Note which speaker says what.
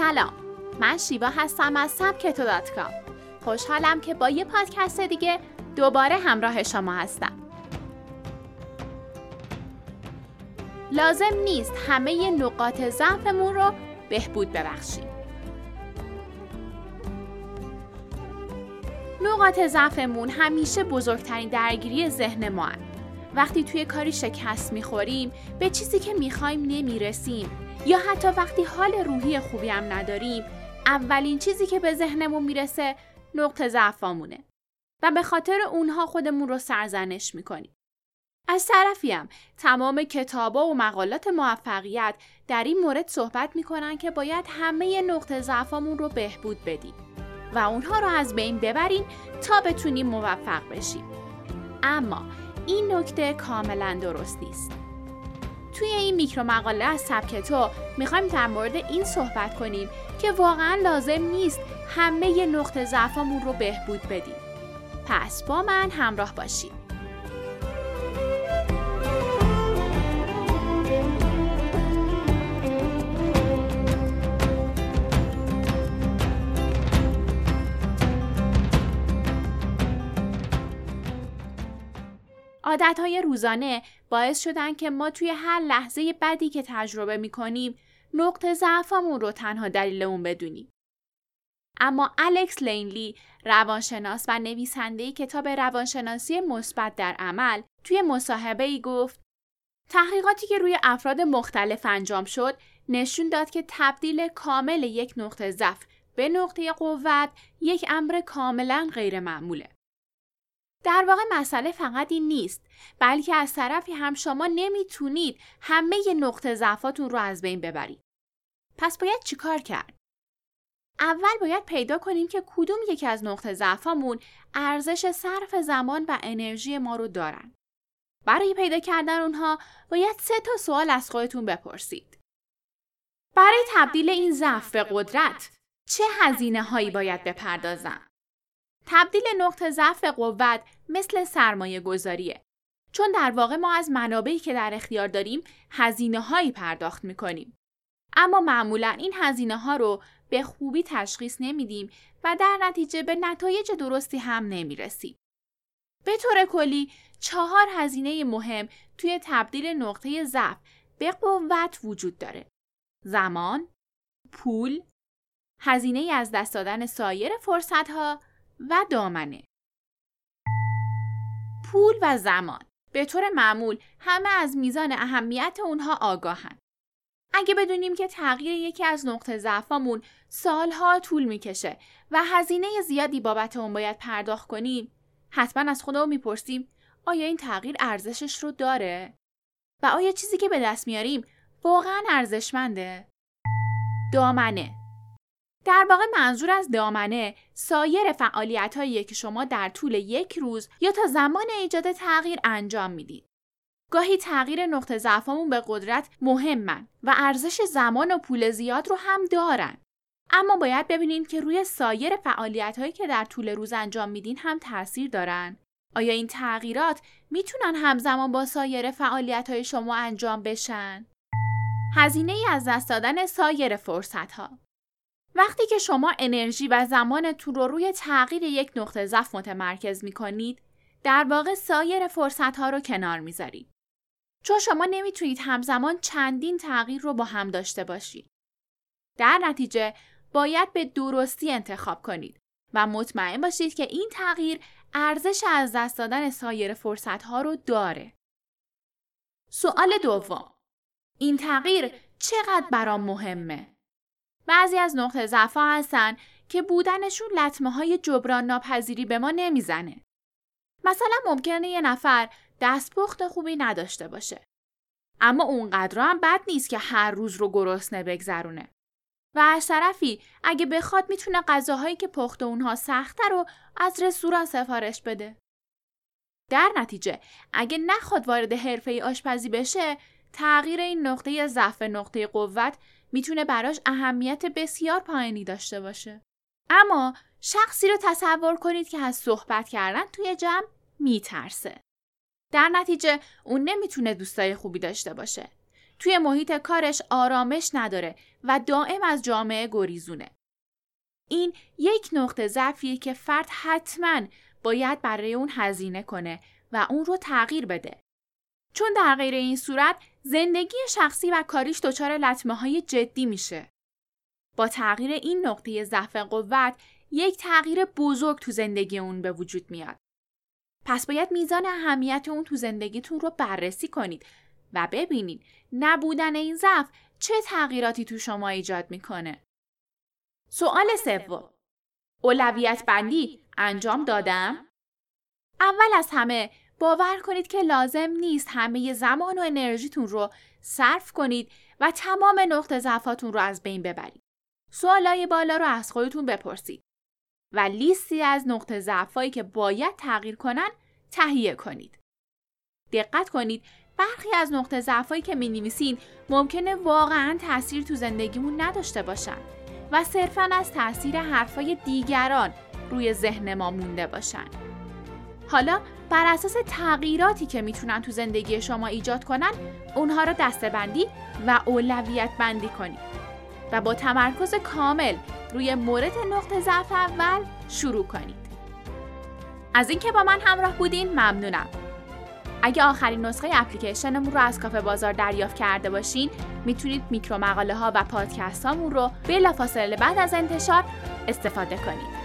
Speaker 1: سلام. من شیوا هستم از سبکتو دات کام. خوشحالم که با یه پادکست دیگه دوباره همراه شما هستم. لازم نیست همه نقاط ضعفمون رو بهبود ببخشیم. نقاط ضعفمون همیشه بزرگترین درگیری ذهن ما هن. وقتی توی کاری شکست می‌خوریم به چیزی که می‌خوایم نمی‌رسیم. یا حتی وقتی حال روحی خوبی هم نداریم اولین چیزی که به ذهنمون می‌رسه نقطه ضعفامونه و به خاطر اونها خودمون رو سرزنش می‌کنیم. از طرفی هم تمام کتابا و مقالات موفقیت در این مورد صحبت می‌کنن که باید همه نقطه ضعفامون رو بهبود بدیم و اونها رو از بین ببریم تا بتونیم موفق بشیم. اما این نکته کاملا درست نیست. توی این میکرو مقاله از سبک تو می‌خوایم در مورد این صحبت کنیم که واقعا لازم نیست همه نقطه ضعفمون رو بهبود بدیم. پس با من همراه باشید. عادتهای روزانه باعث شدن که ما توی هر لحظه بدی که تجربه می‌کنیم نقطه ضعفمون رو تنها دلیل اون بدونیم. اما الکس لینلی روانشناس و نویسنده کتاب روانشناسی مثبت در عمل توی مصاحبه ای گفت تحقیقاتی که روی افراد مختلف انجام شد نشون داد که تبدیل کامل یک نقطه ضعف به نقطه قوت یک امر کاملا غیر معموله. در واقع مسئله فقط این نیست بلکه از طرفی هم شما نمی‌تونید همه نقطه ضعفاتون رو از بین ببرید. پس باید چیکار کرد؟ اول باید پیدا کنیم که کدوم یکی از نقطه ضعفامون ارزش صرف زمان و انرژی ما رو دارن. برای پیدا کردن اونها باید سه تا سوال از خودتون بپرسید. برای تبدیل این ضعف به قدرت چه هزینه هایی باید بپردازم؟ تبدیل نقطه ضعف قوت مثل سرمایه گذاریه. چون در واقع ما از منابعی که در اختیار داریم هزینه هایی پرداخت می کنیم. اما معمولا این هزینه ها رو به خوبی تشخیص نمیدیم و در نتیجه به نتایج درستی هم نمی رسیم. به طور کلی چهار هزینه مهم توی تبدیل نقطه ضعف به قوت وجود داره. زمان، پول، هزینه از دست دادن سایر فرصت ها و دامنه. پول و زمان به طور معمول همه از میزان اهمیت اونها آگاهن. اگه بدونیم که تغییر یکی از نقطه ضعفامون سالها طول می‌کشه و هزینه زیادی بابت اون باید پرداخت کنیم حتما از خودمون می‌پرسیم آیا این تغییر ارزشش رو داره و آیا چیزی که به دست میاریم واقعا ارزشمنده دامنه در واقع منظور از دامنه سایر فعالیت هایی که شما در طول یک روز یا تا زمان ایجاد تغییر انجام می‌دید. گاهی تغییر نقطه ضعفمون به قدرت مهمن و ارزش زمان و پول زیاد رو هم دارن. اما باید ببینید که روی سایر فعالیت هایی که در طول روز انجام میدین هم تاثیر دارن. آیا این تغییرات می‌تونن همزمان با سایر فعالیت های شما انجام بشن؟ هزینه ای از دست دادن سایر فرصت ها وقتی که شما انرژی و زمانتون رو روی تغییر یک نقطه ضعف متمرکز می کنید، در واقع سایر فرصت ها رو کنار می‌ذارید. چون شما نمی‌تونید همزمان چندین تغییر رو با هم داشته باشید. در نتیجه باید به درستی انتخاب کنید و مطمئن باشید که این تغییر ارزش از دست دادن سایر فرصت ها رو داره. سوال دوم این تغییر چقدر برام مهمه؟ بعضی از نقطه ضعفا هستن که بودنشون لطمه های جبران ناپذیری به ما نمی‌زنه. مثلا ممکنه یه نفر دستپخت خوبی نداشته باشه. اما اونقدر هم بد نیست که هر روز رو گرسنه بگذرونه. و از طرفی اگه بخواد می‌تونه غذاهایی که پخت اونها سخته رو از رستوران سفارش بده. در نتیجه اگه نخواد وارد حرفه آشپزی بشه تغییر این نقطه ضعف نقطه قوت می‌تونه براش اهمیت بسیار پایینی داشته باشه. اما شخصی رو تصور کنید که از صحبت کردن توی جمع میترسه. در نتیجه اون نمی‌تونه دوستای خوبی داشته باشه. توی محیط کارش آرامش نداره و دائم از جامعه گریزونه. این یک نقطه ضعفیه که فرد حتما باید برای اون هزینه کنه و اون رو تغییر بده. چون در غیر این صورت زندگی شخصی و کاریش دچار لطمه های جدی میشه. با تغییر این نقطه ضعف قوت یک تغییر بزرگ تو زندگی اون به وجود میاد. پس باید میزان اهمیت اون تو زندگیتون رو بررسی کنید و ببینید نبودن این ضعف چه تغییراتی تو شما ایجاد می‌کنه. سوال سوم اولویت بندی انجام دادم؟ اول از همه باور کنید که لازم نیست همه زمان و انرژیتون رو صرف کنید و تمام نقطه ضعفاتون رو از بین ببرید. سوالای بالا رو از خودتون بپرسید و لیستی از نقطه ضعفایی که باید تغییر کنن تهیه کنید. دقت کنید برخی از نقطه ضعفایی که می ممکنه واقعا تاثیر تو زندگیمون نداشته باشن و صرفا از تاثیر حرفای دیگران روی ذهن ما مونده باشن. حالا بر اساس تغییراتی که می‌تونن تو زندگی شما ایجاد کنن اونها رو دستبندی و اولویت بندی کنید و با تمرکز کامل روی مورد نقطه ضعف اول شروع کنید. از اینکه با من همراه بودین ممنونم. اگه آخرین نسخه اپلیکیشنمون رو از کافه بازار دریافت کرده باشین می‌تونید میکرو مقاله ها و پادکست هامون رو بلافاصله بعد از انتشار استفاده کنید.